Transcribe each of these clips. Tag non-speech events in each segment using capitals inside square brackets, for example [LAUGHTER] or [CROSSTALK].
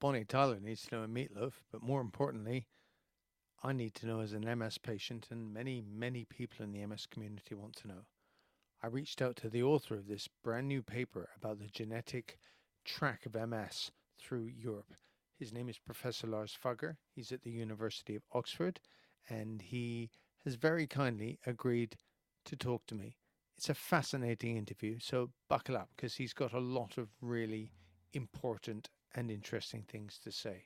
Bonnie Tyler needs to know a meatloaf, but more importantly, I need to know as an MS patient, and many, many people in the MS community want to know. I reached out to the author of this brand new paper about the genetic track of MS through Europe. His name is Professor Lars Fugger. He's at the University of Oxford, and he has very kindly agreed to talk to me. It's a fascinating interview, so buckle up because he's got a lot of really important and interesting things to say.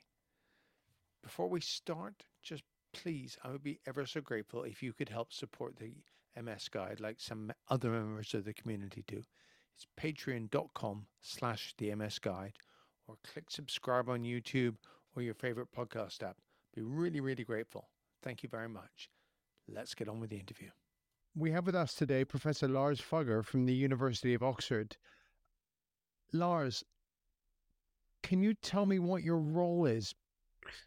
Before we start, just please, I would be ever so grateful if you could help support the MS Guide like some other members of the community do. It's patreon.com slash the MS Guide or click subscribe on YouTube or your favorite podcast app. Be really, really grateful. Thank you very much. Let's get on with the interview. We have with us today Professor Lars Fugger from the University of Oxford. Lars, can you tell me what your role is?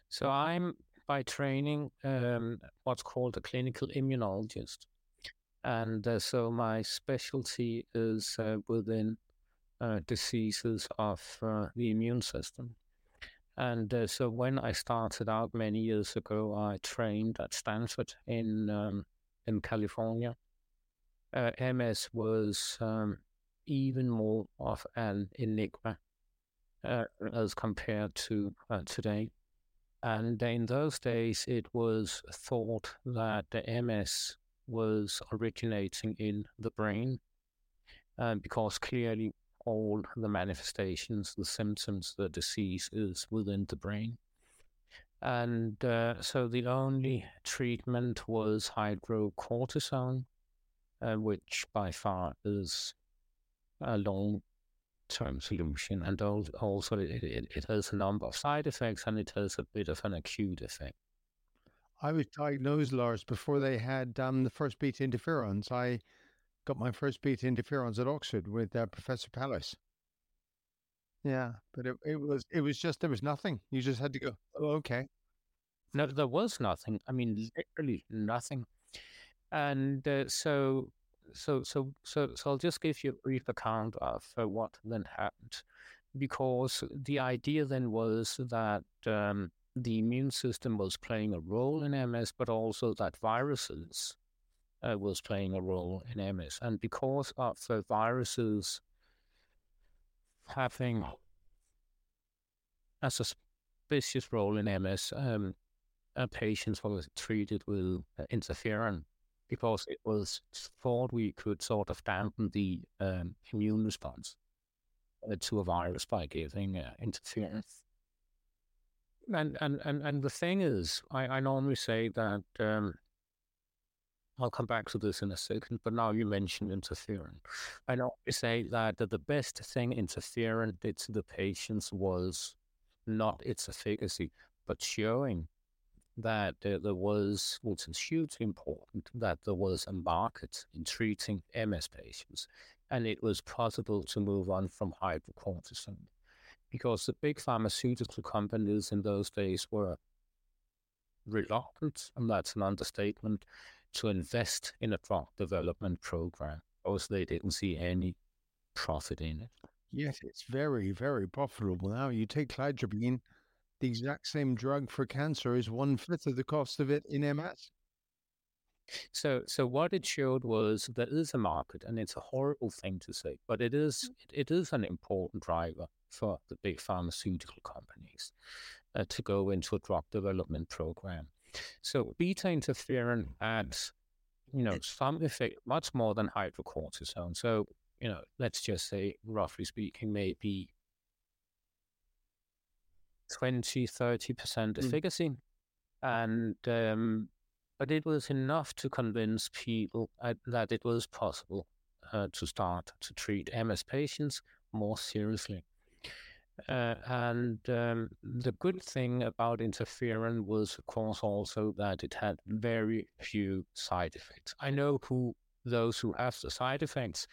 So I'm by training um, what's called a clinical immunologist. And uh, so my specialty is uh, within uh, diseases of uh, the immune system. And uh, so when I started out many years ago, I trained at Stanford in um, in California. Uh, MS was um, even more of an enigma as compared to today. And in those days, it was thought that the MS was originating in the brain um, because clearly all the manifestations, the symptoms, the disease is within the brain. And uh, so the only treatment was hydrocortisone, uh, which by far is a long term solution. And also, it, it, it, has a number of side effects and it has a bit of an acute effect. I was diagnosed, Lars, before they had um, the first beta interferons. I got my first beta interferons at Oxford with uh, Professor Palace. Yeah, but it, it was it was just there was nothing. You just had to go. Oh, okay. No, there was nothing. I mean, literally nothing. And uh, so so so so so I'll just give you a brief account of uh, what then happened, because the idea then was that um, the immune system was playing a role in MS, but also that viruses uh, was playing a role in MS, and because of the viruses having a suspicious role in MS, um, uh, patients were treated with interferon because it was thought we could sort of dampen the um, immune response uh, to a virus by giving uh, interferons. And, and and and the thing is, I, I normally say that um, I'll come back to this in a second, but now you mentioned interferon. I normally say that the best thing interferon did to the patients was not its efficacy, but showing that uh, there was, which is hugely important, that there was a market in treating MS patients, and it was possible to move on from hydrocortisone. Because the big pharmaceutical companies in those days were reluctant, and that's an understatement, to invest in a drug development program because they didn't see any profit in it. Yes, it's very, very profitable now. You take cladribine, the exact same drug for cancer is one fifth of the cost of it in MS. So, so what it showed was there is a market, and it's a horrible thing to say, but it is it, it is an important driver for the big pharmaceutical companies uh, to go into a drug development program. So, beta interferon adds, you know, some effect, much more than hydrocortisone. So, you know, let's just say, roughly speaking, maybe 20, 30% hmm. efficacy. Mm. And, um, but it was enough to convince people uh, that it was possible uh, to start to treat MS patients more seriously. Uh, and um, the good thing about interferon was, of course, also that it had very few side effects. I know who those who have the side effects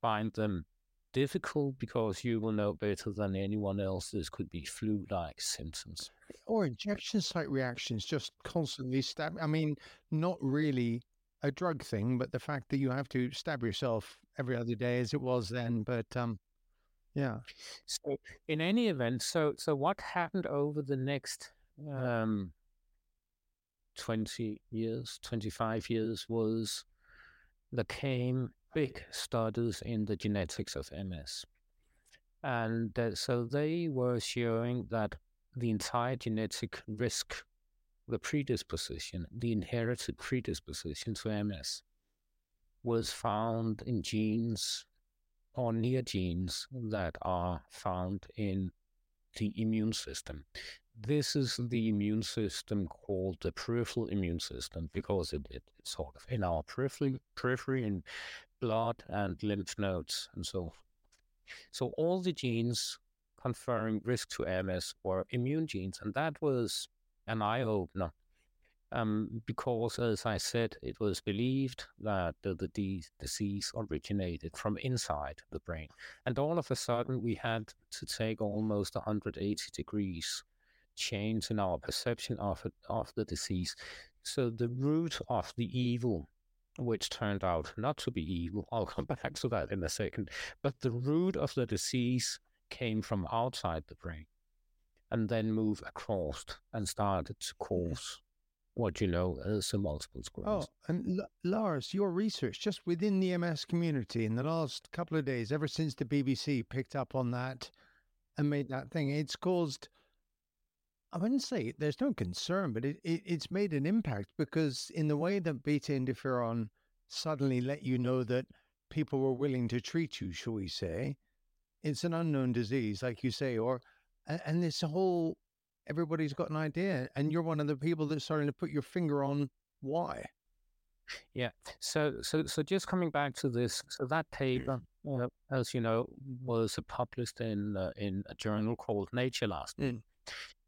find them difficult because you will know better than anyone else this could be flu like symptoms. Or injection site reactions, just constantly stab. I mean, not really a drug thing, but the fact that you have to stab yourself every other day as it was then. But um, Yeah. So in any event, so so what happened over the next um, 20 years, 25 years was there came big studies in the genetics of MS. And uh, so they were showing that the entire genetic risk, the predisposition, the inherited predisposition to MS, was found in genes or near genes that are found in the immune system. This is the immune system called the peripheral immune system because it, it, it's sort of in our periphery, periphery in blood and lymph nodes and so. So all the genes conferring risk to MS were immune genes, and that was an eye opener. Um, because, as I said, it was believed that the, the disease originated from inside the brain. And all of a sudden, we had to take almost 180 degrees change in our perception of it, of the disease. So the root of the evil, which turned out not to be evil, I'll come back to that in a second, but the root of the disease came from outside the brain and then moved across and started to mm-hmm. cause what you know as a multiple sclerosis. Oh, and L- Lars, your research just within the MS community in the last couple of days, ever since the BBC picked up on that and made that thing, it's caused I wouldn't say there's no concern, but it, it, it's made an impact because in the way that beta interferon suddenly let you know that people were willing to treat you, shall we say, it's an unknown disease, like you say, or and this whole everybody's got an idea, and you're one of the people that's starting to put your finger on why. Yeah. So so so just coming back to this, so that paper, [CLEARS THROAT] uh, as you know, was published in uh, in a journal called Nature last mm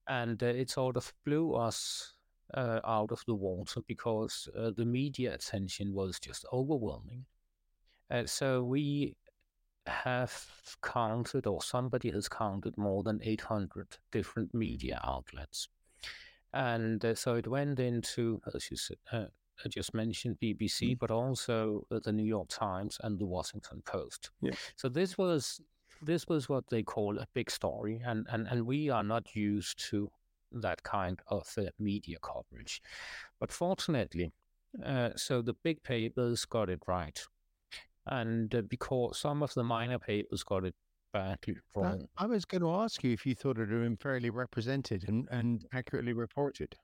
and uh, it sort of blew us uh, out of the water because uh, the media attention was just overwhelming. Uh, so we have counted, or somebody has counted, more than 800 different media outlets. And uh, so it went into, as you said, uh, I just mentioned BBC, mm. but also the New York Times and the Washington Post. Yeah. So this was this was what they call a big story, and, and, and we are not used to that kind of uh, media coverage. But fortunately, uh, so the big papers got it right. And uh, because some of the minor papers got it badly wrong. I was going to ask you if you thought it had been fairly represented and, and accurately reported.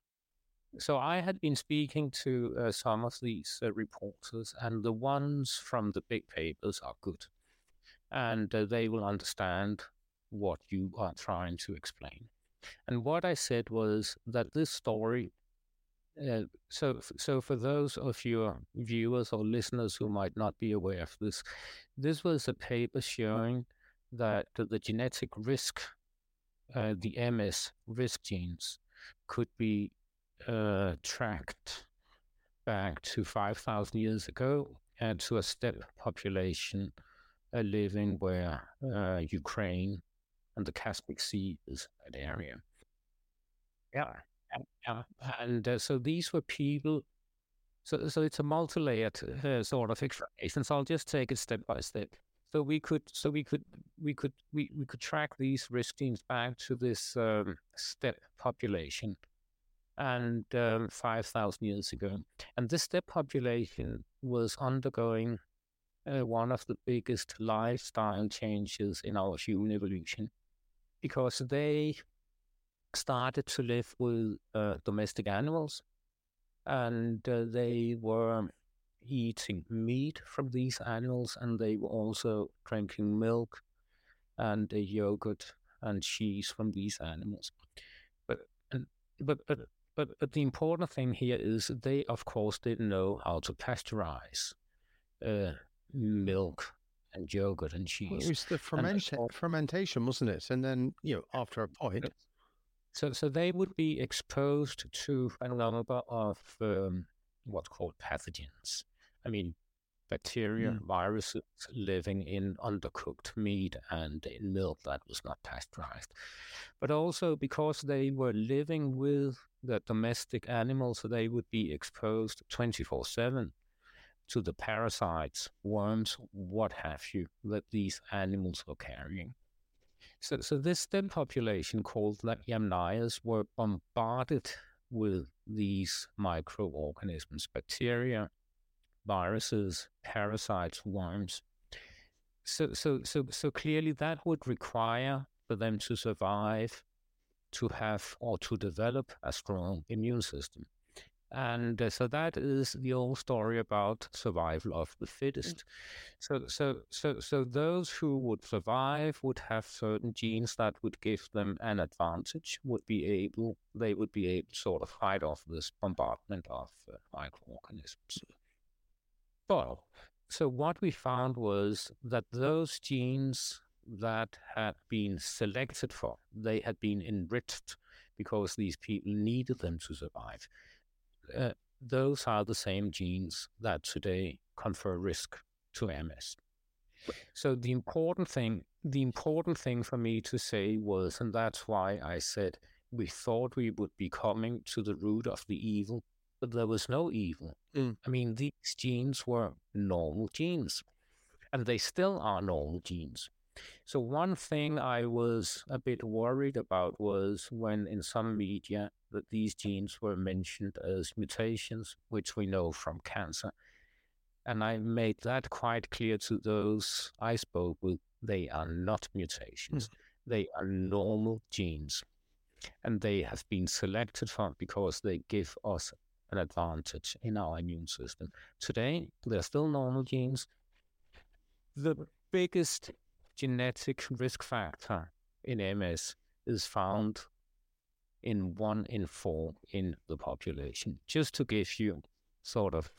So I had been speaking to uh, some of these uh, reporters, and the ones from the big papers are good and uh, they will understand what you are trying to explain. And what I said was that this story. Uh, so, so for those of your viewers or listeners who might not be aware of this, this was a paper showing that the genetic risk, uh, the MS risk genes, could be uh, tracked back to 5,000 years ago and to a steppe population uh, living where uh, Ukraine and the Caspian Sea is an area. Yeah, yeah, and uh, so these were people. So, so it's a multi-layered uh, sort of explanation. So I'll just take it step by step. So we could, so we could, we could, we, we could track these risk genes back to this um, steppe population, and um, five thousand years ago. And this steppe population was undergoing uh, one of the biggest lifestyle changes in our human evolution because they started to live with uh, domestic animals and uh, they were eating meat from these animals and they were also drinking milk and yogurt and cheese from these animals. But, but, but, but, but the important thing here is they, of course, didn't know how to pasteurize uh, milk and yogurt and cheese. Well, it was the ferment- fermentation, wasn't it? And then, you know, after a point. So, so they would be exposed to a number of um, what's called pathogens. I mean, bacteria, mm. viruses living in undercooked meat and in milk that was not pasteurized. But also because they were living with the domestic animals, they would be exposed 24 7 to the parasites, worms, what have you, that these animals are carrying. So, so this then population called the Yamnayas were bombarded with these microorganisms, bacteria, viruses, parasites, worms. So, so, so, so clearly that would require for them to survive, to have or to develop a strong immune system. And uh, so that is the old story about survival of the fittest. So, so, so, so those who would survive would have certain genes that would give them an advantage. Would be able, they would be able to sort of fight off this bombardment of uh, microorganisms. But so what we found was that those genes that had been selected for, they had been enriched because these people needed them to survive uh, those are the same genes that today confer risk to MS. So the important thing, the important thing for me to say was, and that's why I said we thought we would be coming to the root of the evil, but there was no evil. Mm. I mean, these genes were normal genes, and they still are normal genes. So one thing I was a bit worried about was when in some media that these genes were mentioned as mutations, which we know from cancer. And I made that quite clear to those I spoke with. They are not mutations. Mm. They are normal genes. And they have been selected for because they give us an advantage in our immune system. Today, they're still normal genes. The biggest genetic risk factor in MS is found in one in four in the population, just to give you sort of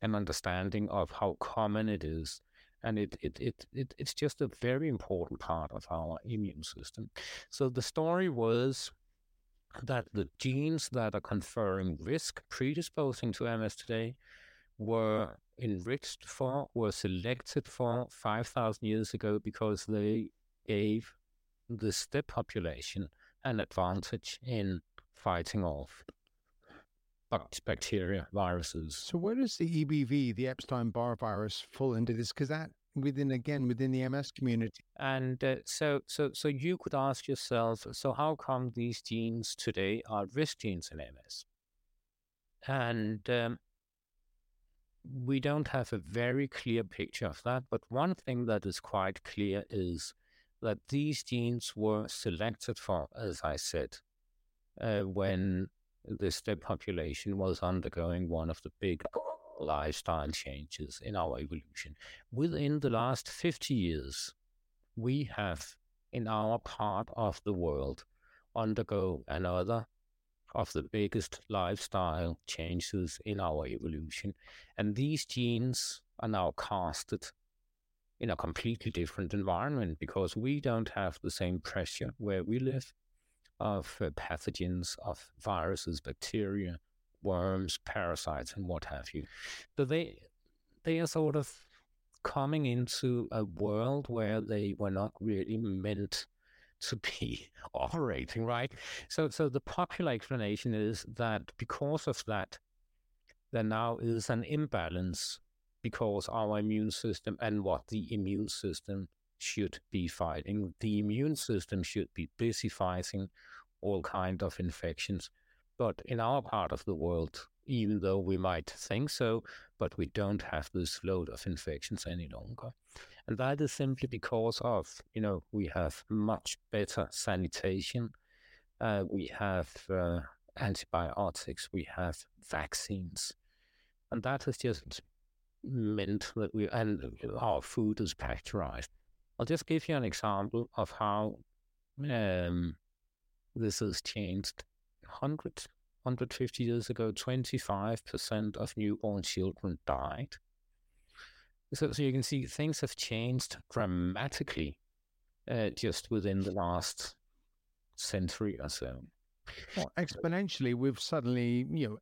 an understanding of how common it is. And it, it, it, it, it's just a very important part of our immune system. So the story was that the genes that are conferring risk, predisposing to MS today, were enriched for, were selected for 5,000 years ago because they gave the steppe population an advantage in fighting off bacteria, viruses. So, where does the EBV, the Epstein Barr virus, fall into this? Because that within again within the MS community. And uh, so, so, so you could ask yourself: so how come these genes today are risk genes in MS? And um, we don't have a very clear picture of that. But one thing that is quite clear is that these genes were selected for, as I said, uh, when the steppe population was undergoing one of the big lifestyle changes in our evolution. Within the last 50 years, we have, in our part of the world, undergo another of the biggest lifestyle changes in our evolution. And these genes are now casted in a completely different environment because we don't have the same pressure where we live of uh, pathogens, of viruses, bacteria, worms, parasites, and what have you. So they they are sort of coming into a world where they were not really meant to be [LAUGHS] operating, right? So so the popular explanation is that because of that, there now is an imbalance because our immune system and what the immune system should be fighting. The immune system should be busy fighting all kind of infections. But in our part of the world, even though we might think so, but we don't have this load of infections any longer. And that is simply because of, you know, we have much better sanitation. Uh, we have uh, antibiotics, we have vaccines. And that has just meant that we and our food is pasteurized. I'll just give you an example of how um, this has changed. 100, 150 years ago, 25% of newborn children died. So, so you can see things have changed dramatically uh, just within the last century or so. Well, exponentially, we've suddenly, you know,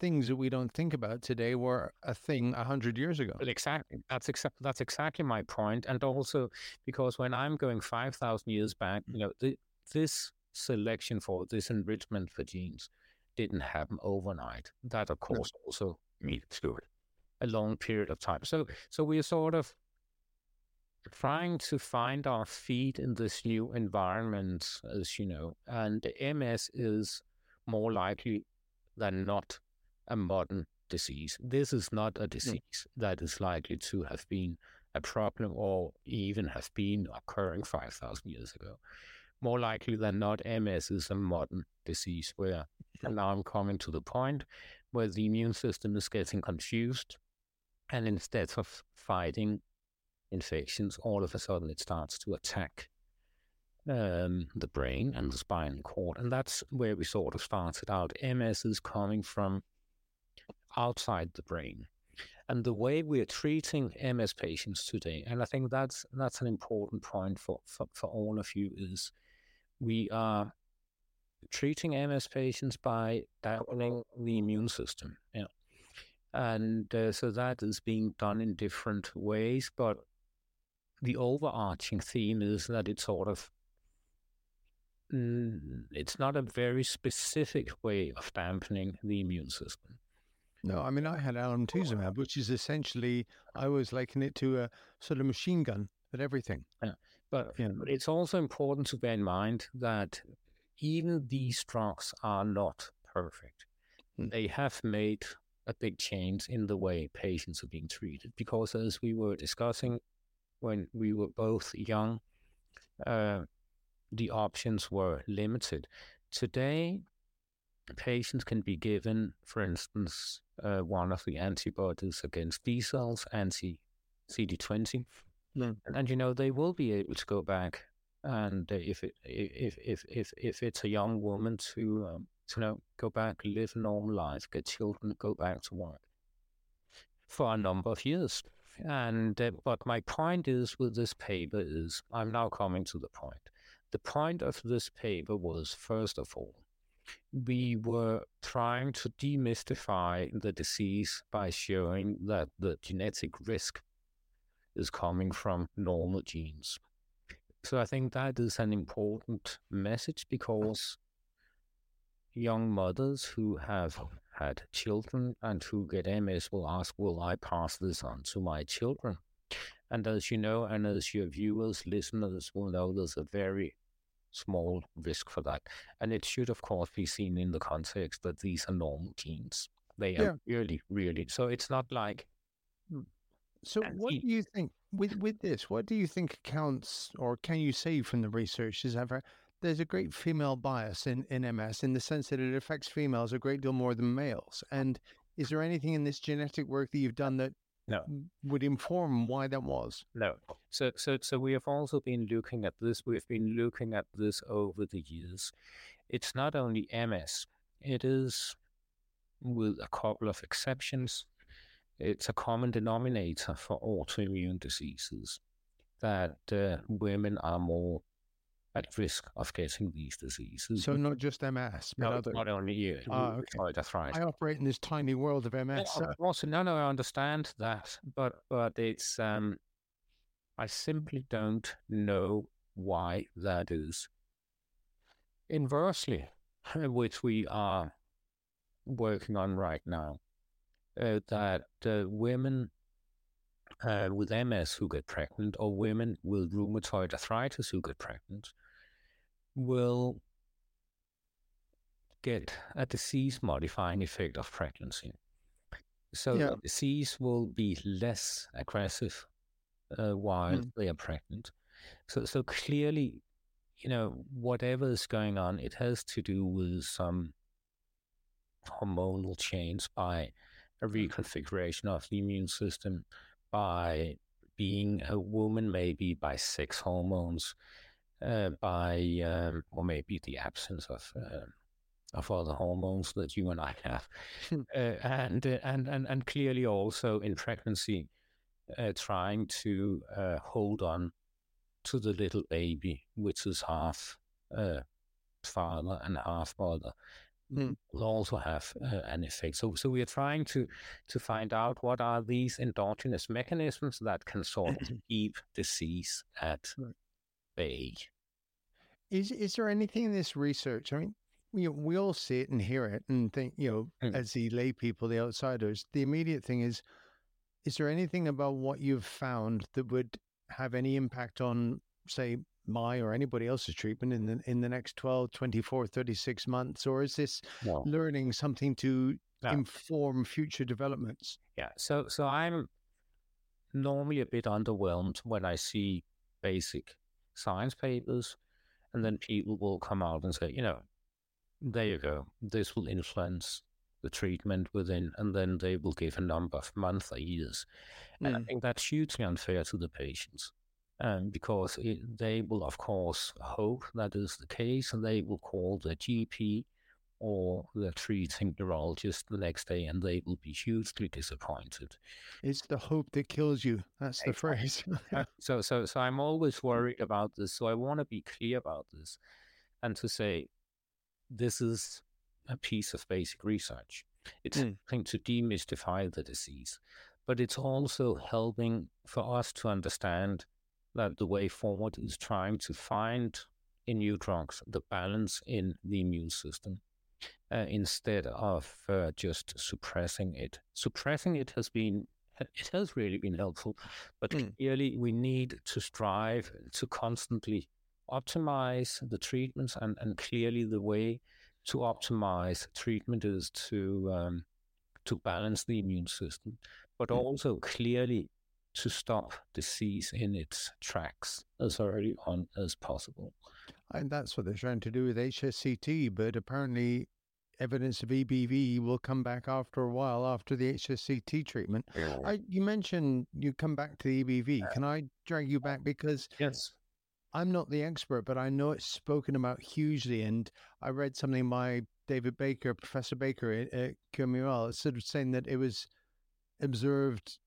things that we don't think about today were a thing a hundred years ago. Exactly. That's exactly that's exactly my point. And also because when I'm going five thousand years back, you know, the, this selection for this enrichment for genes didn't happen overnight. That of hmm. course no. also needed to a long period of time. So so we are sort of trying to find our feet in this new environment, as you know, and MS is more likely than not a modern disease. This is not a hmm. disease that is likely to have been a problem or even have been occurring 5,000 years ago. More likely than not, MS is a modern disease where and now I'm coming to the point where the immune system is getting confused and instead of fighting infections, all of a sudden it starts to attack um, the brain and the spinal cord. And that's where we sort of started out. MS is coming from outside the brain. And the way we're treating MS patients today, and I think that's that's an important point for, for, for all of you, is we are treating MS patients by dampening the immune system. Yeah. And uh, so that is being done in different ways, but the overarching theme is that it's sort of mm, it's not a very specific way of dampening the immune system. No, I mean I had alemtuzumab, which is essentially I always liken it to a sort of machine gun at everything. Yeah. But, yeah. but it's also important to bear in mind that even these drugs are not perfect. Mm. They have made a big change in the way patients are being treated because, as we were discussing when we were both young, uh, the options were limited. Today, patients can be given, for instance, uh, one of the antibodies against B cells, anti CD20, mm. and, you know they will be able to go back and if it if if if if it's a young woman to um, to you know go back, live a normal life, get children, go back to work for a number of years. And uh, but my point is with this paper is I'm now coming to the point. The point of this paper was first of all we were trying to demystify the disease by showing that the genetic risk is coming from normal genes. So I think that is an important message because young mothers who have had children and who get MS will ask, Will I pass this on to my children? And as you know, and as your viewers, listeners will know, there's a very small risk for that. And it should, of course, be seen in the context that these are normal genes. They are yeah. really, really. So it's not like. Hmm, So, what do you think with with this? What do you think accounts, or can you say from the research, is ever uh, there's a great female bias in, in MS in the sense that it affects females a great deal more than males. And is there anything in this genetic work that you've done that no. would inform why that was? No. So, so, so we have also been looking at this. We've been looking at this over the years. It's not only MS. It is, with a couple of exceptions, it's a common denominator for autoimmune diseases that uh, women are more at risk of getting these diseases. So not just MS, but no, other... not only you. Oh, okay. I operate in this tiny world of MS. Yeah, also, no, no, I understand that, but but it's um, I simply don't know why that is. Inversely, [LAUGHS] which we are working on right now, uh, that uh, women uh, with MS who get pregnant or women with rheumatoid arthritis who get pregnant will get a disease modifying effect of pregnancy. So yeah. the disease will be less aggressive uh, while mm. they are pregnant. So, so clearly, you know, whatever is going on, it has to do with some hormonal change by a reconfiguration of the immune system, by being a woman, maybe by sex hormones, uh, by um, or maybe the absence of uh, of other hormones that you and I have, hmm. uh, and uh, and and and clearly also in pregnancy, uh, trying to uh, hold on to the little baby, which is half father and half mother. Mm. will also have uh, an effect. So, so we are trying to to find out what are these endogenous mechanisms that can sort of [CLEARS THROAT] keep disease at bay. Is is there anything in this research? I mean, we we all see it and hear it and think, you know, mm. as the lay people, the outsiders, the immediate thing is, is there anything about what you've found that would have any impact on, say, my or anybody else's treatment in the in the next 12 24 36 months or is this No. learning something to No. inform future developments Yeah. So so I'm normally a bit underwhelmed when I see basic science papers and then people will come out and say, you know, there you go. This will influence the treatment within and then they will give a number of months or years. And I Mm. think that's hugely unfair to the patients. Um, because it, they will, of course, hope that is the case, and they will call the GP or the treating neurologist the next day, and they will be hugely disappointed. it's the hope that kills you that's the Exactly. phrase [LAUGHS] Uh, so, so, so I'm always worried about this. So I want to be clear about this, and to say this is a piece of basic research. It's Mm. helping to demystify the disease, but it's also helping for us to understand that the way forward is trying to find in new drugs the balance in the immune system uh, instead of uh, just suppressing it. Suppressing it has been it has really been helpful, but Mm. clearly we need to strive to constantly optimize the treatments, and, and clearly the way to optimize treatment is to um, to balance the immune system, but Mm. also clearly to stop disease in its tracks as early on as possible. and that's what they're trying to do with hsct but apparently evidence of ebv will come back after a while after the hsct treatment I, you mentioned you come back to the EBV. Can I drag you back because yes. I'm not the expert, but I know it's spoken about hugely. And I read something by David Baker, Professor Baker at, at QMUL, sort of saying that it was observed.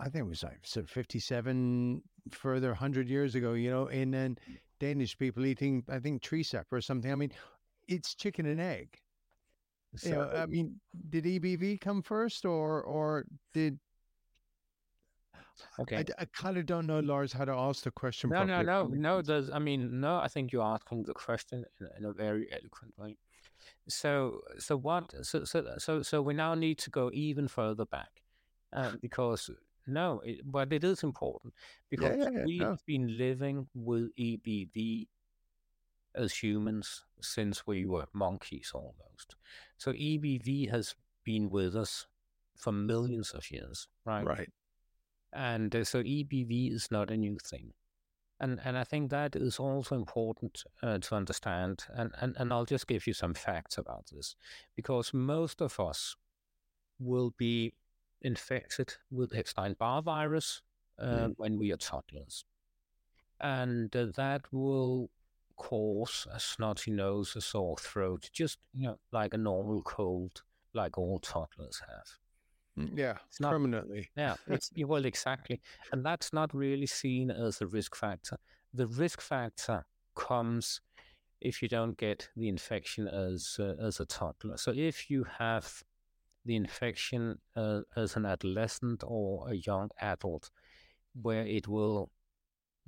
I think it was like 57 further 100 years ago, you know, in then Danish people eating, I think, tree sap or something. I mean, it's chicken and egg. You know, I mean, did EBV come first or or did okay. I, kind of don't know, Lars, how to ask the question. No, no, properly. no, no. There's, I mean, no. I think you're asking the question in, in a very eloquent way. So, so what? So, so, so, so we now need to go even further back, um, because no, it, but it is important because yeah, yeah, we no. have been living with EBV as humans since we were monkeys almost. So EBV has been with us for millions of years, right? Right. And uh, so EBV is not a new thing. And, and I think that is also important uh, to understand. And, and, and I'll just give you some facts about this because most of us will be infected with Epstein Barr virus uh, Mm. when we are toddlers. And uh, that will cause a snotty nose, a sore throat, just you know, like a normal cold, like all toddlers have. Mm, Yeah. It's not permanently. yeah, it's [LAUGHS] well exactly, and that's not really seen as a risk factor. The risk factor comes if you don't get the infection as uh, as a toddler. So if you have the infection uh, as an adolescent or a young adult, where it will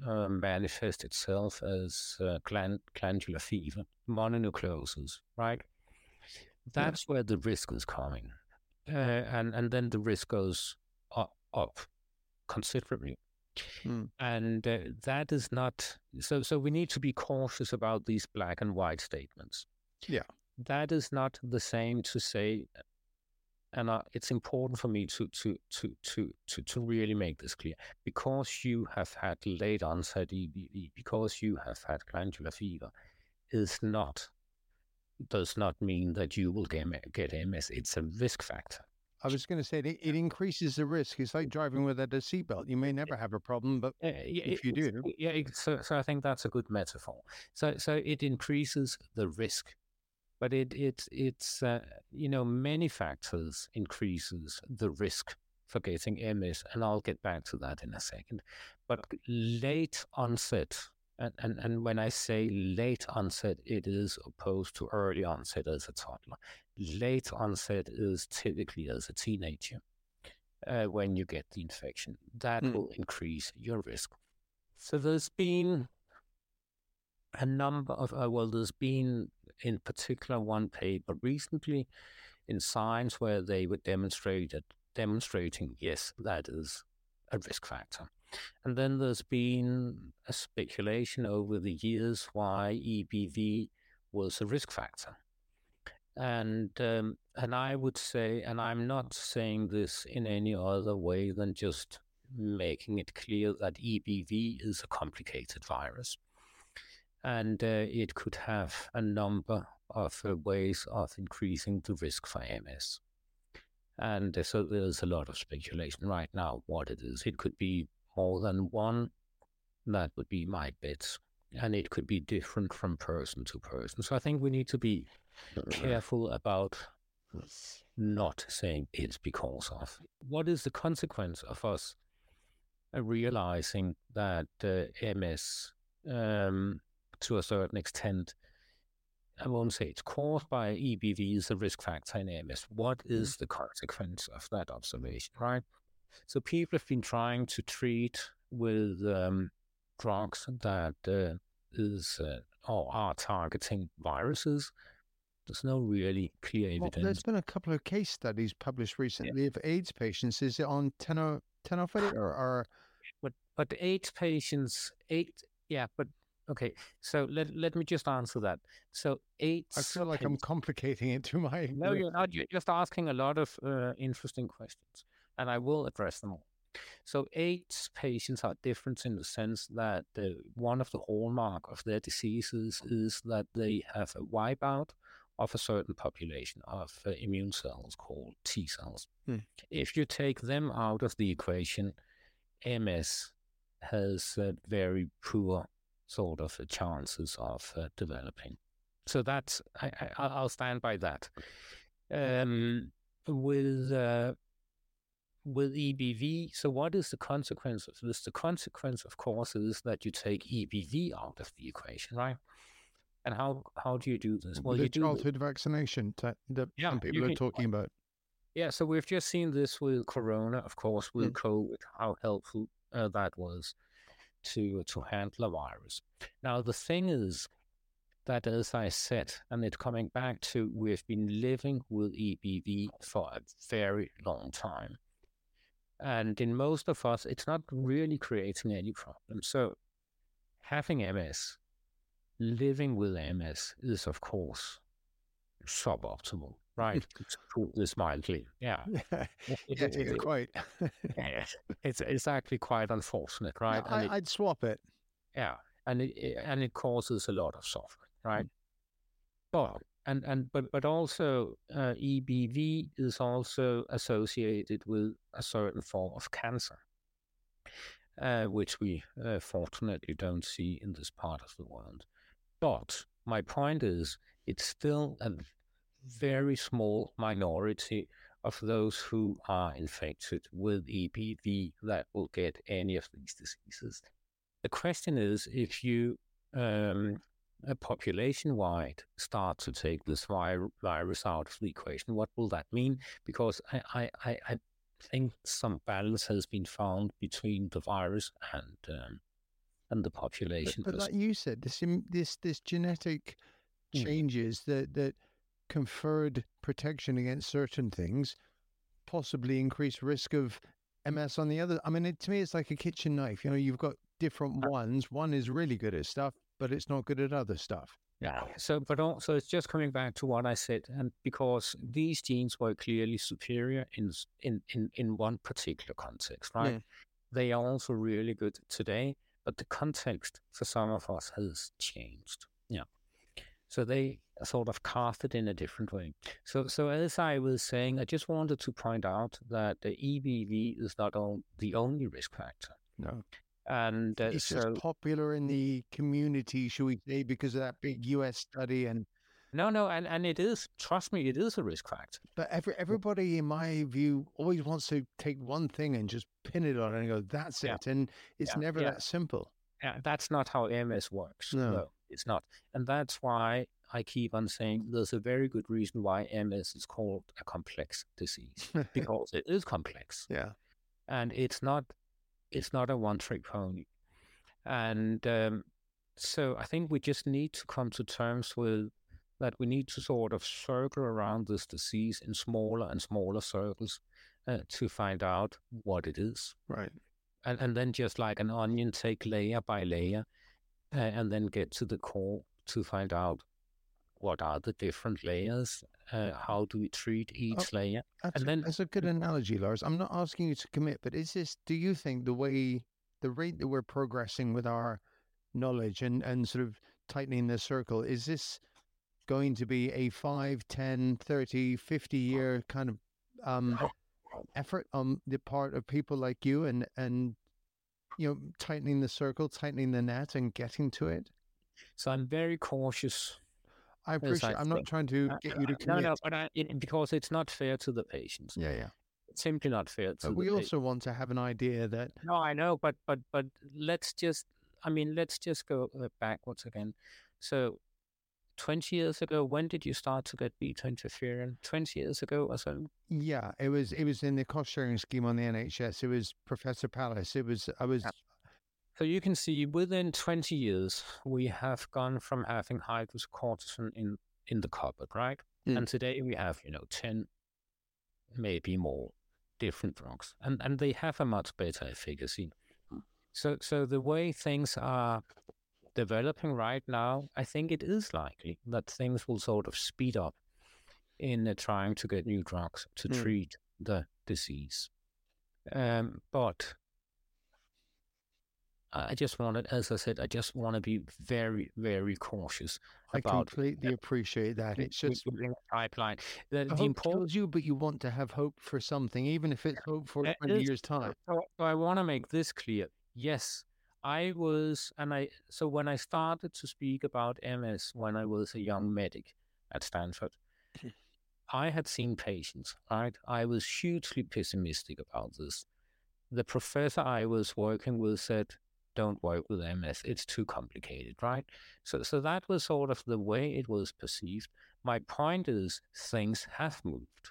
uh, manifest itself as uh, gland- glandular fever, mononucleosis, right? That's where the risk is coming, uh, and and then the risk goes up, up considerably. Hmm. And uh, that is not so. So we need to be cautious about these black and white statements. Yeah. that is not the same to say. And uh, it's important for me to to to to to to really make this clear because you have had late onset EBV, because you have had glandular fever, is not does not mean that you will get, get MS. It's a risk factor. I was going to say it, it increases the risk. It's like driving without a seatbelt. You may never have a problem, but Uh, yeah, If you do. yeah. So, so I think that's a good metaphor. So, so it increases the risk, but it it it's uh, you know many factors increases the risk for getting MS, and I'll get back to that in a second. But late onset, and, and, and when I say late onset, it is opposed to early onset as a toddler. Late onset is typically as a teenager uh, when you get the infection. That Mm. will increase your risk. So there's been a number of, uh, well, there's been in particular one paper recently in Science where they were demonstrated demonstrating yes, that is a risk factor. And then there's been a speculation over the years why EBV was a risk factor. And um, and I would say, and I'm not saying this in any other way than just making it clear that EBV is a complicated virus, and uh, it could have a number of uh, ways of increasing the risk for MS. And uh, so there's a lot of speculation right now what it is. It could be more than one. That would be my bet. And it could be different from person to person. So I think we need to be careful about not saying it's because of. What is the consequence of us uh, realizing that uh, MS, um, to a certain extent, I won't say it's caused by EBV is a risk factor in MS. What mm-hmm. the consequence of that observation, right? So people have been trying to treat with um, drugs that uh, is uh, or are targeting viruses. There's no really clear evidence. Well, there's been a couple of case studies published recently yeah. of AIDS patients. Is it on tenofovir or, or? But but AIDS patients, eight yeah, but Okay, so let let me just answer that. So eight. I feel like I'm complicating it to my. No, you're not. You're just asking a lot of uh, interesting questions, and I will address them all. So AIDS patients are different in the sense that the, one of the hallmark of their diseases is that they have a wipeout of a certain population of uh, immune cells called T cells. Hmm. If you take them out of the equation, MS has a very poor sort of the chances of uh, developing. So that's I, I, will stand by that. Um, with uh, with EBV, so what is the consequence of this? The consequence, of course, is that you take EBV out of the equation, right? And how how do you do this? Well, the you do childhood vaccination that yeah, some people are talking about. Yeah, so we've just seen this with Corona, of course, with mm. COVID, how helpful uh, that was to uh, to handle a virus. Now the thing is that, as I said, and it's coming back to we've been living with EBV for a very long time, and in most of us, it's not really creating any problem. So having MS, living with MS, is of course suboptimal right? [LAUGHS] put this mildly. [LAUGHS] Yeah. yeah, yeah, yeah quite. it's it's actually quite unfortunate, right? No, I, would swap it. Yeah, and it, and it causes a lot of suffering, right? But and and but but also uh, EBV is also associated with a certain form of cancer, uh, which we uh, fortunately don't see in this part of the world. But my point is, it's still a very small minority of those who are infected with EBV that will get any of these diseases. The question is if you um, a population wide start to take this vir- virus out of the equation, what will that mean? Because I, I, I think some balance has been found between the virus and um, and the population. But, but like you said, this this this genetic hmm. changes mm. that that conferred protection against certain things, possibly increased risk of MS on the other. I mean, it, to me, it's like a kitchen knife. You know, you've got different uh ones. One is really good at stuff, but it's not good at other stuff. Yeah. So, but also, it's just coming back to what I said, and because these genes were clearly superior in in in, in one particular context, right? Yeah. They are also really good today, but the context for some of us has changed. Yeah. So they sort of cast it in a different way. So, so as I was saying, I just wanted to point out that the EBV is not the only risk factor. No. And uh, it's so, just popular in the community, should we say, because of that big US study and no, no, and, and it is. Trust me, it is a risk factor. But every everybody, in my view, always wants to take one thing and just pin it on it and go, "That's yeah. it," and it's yeah. never yeah. that simple. Yeah, that's not how MS works. No. no, it's not, and that's why I keep on saying there's a very good reason why MS is called a complex disease [LAUGHS] because it is complex. Yeah, and it's not it's not a one trick pony, and um, so I think we just need to come to terms with that. We need to sort of circle around this disease in smaller and smaller circles uh, to find out what it is. Right. and, and then just like an onion, take layer by layer, uh, and then get to the core to find out what are the different layers, uh, how do we treat each oh, layer, that's and a, then that's a good analogy, Lars. I'm not asking you to commit, but is this? Do you think the way the rate that we're progressing with our knowledge and and sort of tightening the circle is this going to be a 5 10 30 50 year kind of um effort on the part of people like you and and you know tightening the circle tightening the net and getting to it so i'm very cautious i appreciate i'm not trying to get you to commit. no no but I, it, because it's not fair to the patients yeah yeah. it's simply not fair to but we also want to have an idea that no i know but but but let's just i mean let's just go uh, backwards again. So 20 years ago when did you start to get beta interferon? 20 years ago or so? Yeah it was it was in the cost sharing scheme on the nhs it was professor palace. It was i was so you can see within 20 years we have gone from having hydrocortisone in in the cupboard right mm. and today we have you know 10 maybe more different drugs and and they have a much better efficacy so so the way things are developing right now, I think it is likely that things will sort of speed up in uh, trying to get new drugs to mm. treat the disease. Um, but I just wanted, as I said, I just want to be very, very cautious. I completely appreciate that. It's just pipeline. The, the important you, but you want to have hope for something, even if it's hope for twenty years' time. So, I want to make this clear. Yes, I was, and I, so when I started to speak about MS when I was a young medic at Stanford. I had seen patients, right? I was hugely pessimistic about this. The professor I was working with said, don't work with MS. It's too complicated, right? So, so that was sort of the way it was perceived. My point is, things have moved,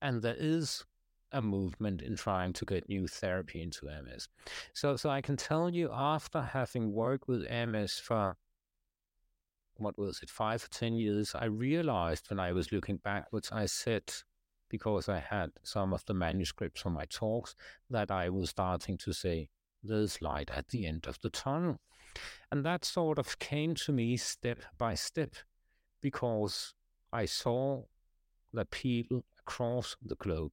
and there is a movement in trying to get new therapy into MS. So, so I can tell you, after having worked with MS for what was it, five or ten years, I realized when I was looking backwards, I said because I had some of the manuscripts from my talks that I was starting to say there's light at the end of the tunnel, and that sort of came to me step by step because I saw that people across the globe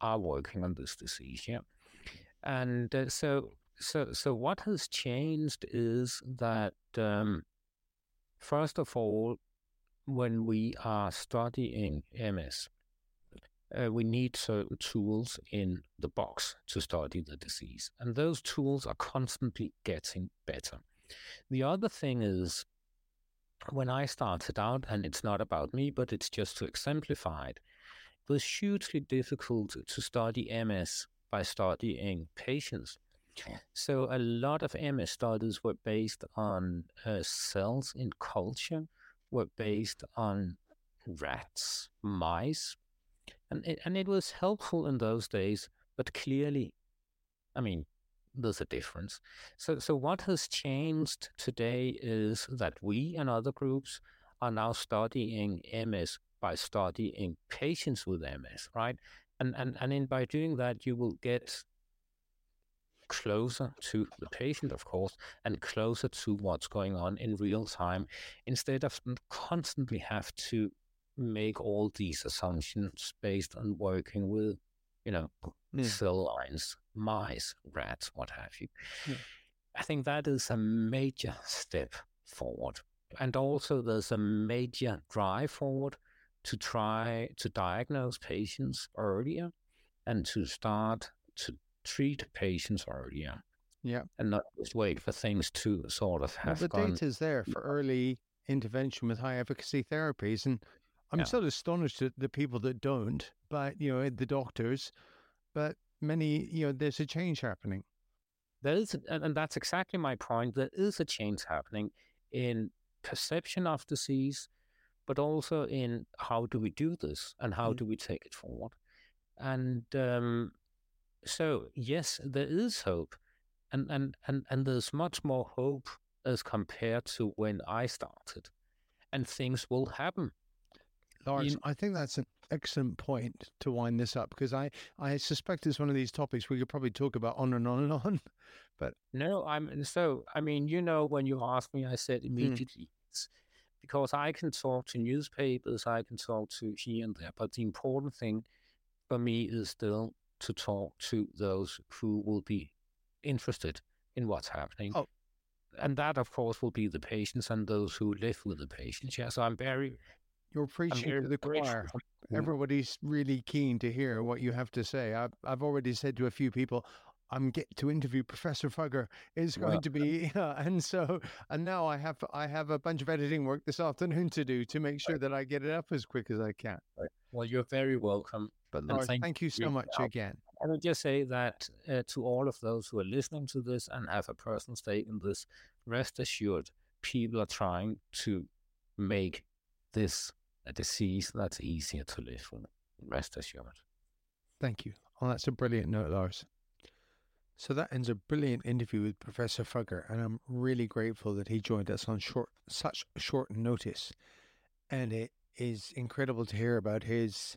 are working on this disease. Yeah, and uh, so so so what has changed is that um, first of all, when we are studying MS, uh, we need certain tools in the box to study the disease, and those tools are constantly getting better. The other thing is when I started out, and it's not about me, but it's just to exemplify it, it was hugely difficult to study MS by studying patients. So a lot of MS studies were based on uh, cells in culture, were based on rats, mice, and it, and it was helpful in those days. But clearly, I mean, there's a difference. So so what has changed today is that we and other groups are now studying MS by studying patients with MS, right? And and and in by doing that, you will get closer to the patient, of course, and closer to what's going on in real time, instead of mm, constantly have to make all these assumptions based on working with, you know, yeah. cell lines, mice, rats, what have you. Yeah. I think that is a major step forward. And also, there's a major drive forward to try to diagnose patients earlier and to start to treat patients earlier. Yeah. And not just wait for things to sort of have well, the gone... data is there for [LAUGHS] early intervention with high efficacy therapies. And I'm yeah. still astonished at the people that don't, but, you know, the doctors, but many, you know, there's a change happening. There is, and that's exactly my point. There is a change happening in perception of disease, but also in how do we do this and how mm. do we take it forward. And um, so, yes, there is hope, and, and, and, and there's much more hope as compared to when I started, and things will happen. Lars, In- I think that's an excellent point to wind this up because I, I suspect it's one of these topics we could probably talk about on and on and [LAUGHS] on. But no, I'm so. I mean, you know, when you asked me, I said mm. immediately it's because I can talk to newspapers, I can talk to here and there, but the important thing for me is still to talk to those who will be interested in what's happening. Oh. And that, of course, will be the patients and those who live with the patients. Yeah, so I'm very, You're preaching to the choir. Everybody's really keen to hear what you have to say. I've, I've already said to a few people, I'm get to interview Professor Fugger. It's going Well- to be, [LAUGHS] and so, and now I have, I have a bunch of editing work this afternoon to do to make sure that I get it up as quick as I can. Well, you're very welcome. But Lars, thank thank you so much again. I would just say that uh, to all of those who are listening to this and have a personal stake in this, rest assured, people are trying to make this a disease that's easier to live with. Rest assured. Thank you. Oh, that's a brilliant note, Lars. So that ends a brilliant interview with Professor Fugger, and I'm really grateful that he joined us on short, such short notice. And it is incredible to hear about his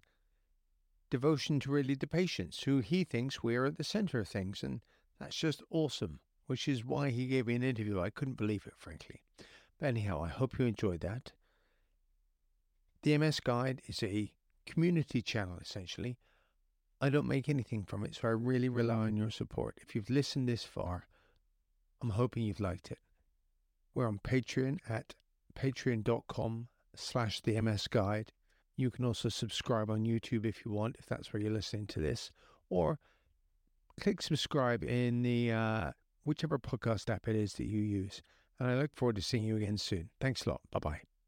devotion to really the patients, who he thinks we're at the center of things, and that's just awesome. Which is why he gave me an interview. I couldn't believe it, frankly. But anyhow, I hope you enjoyed that. The MS Guide is a community channel, essentially. I don't make anything from it, so I really rely on your support. If you've listened this far, I'm hoping you've liked it. We're on Patreon at patreon.com slash the MS Guide. You can also subscribe on YouTube if you want, if that's where you're listening to this, or click subscribe in the uh, whichever podcast app it is that you use. And I look forward to seeing you again soon. Thanks a lot. Bye bye.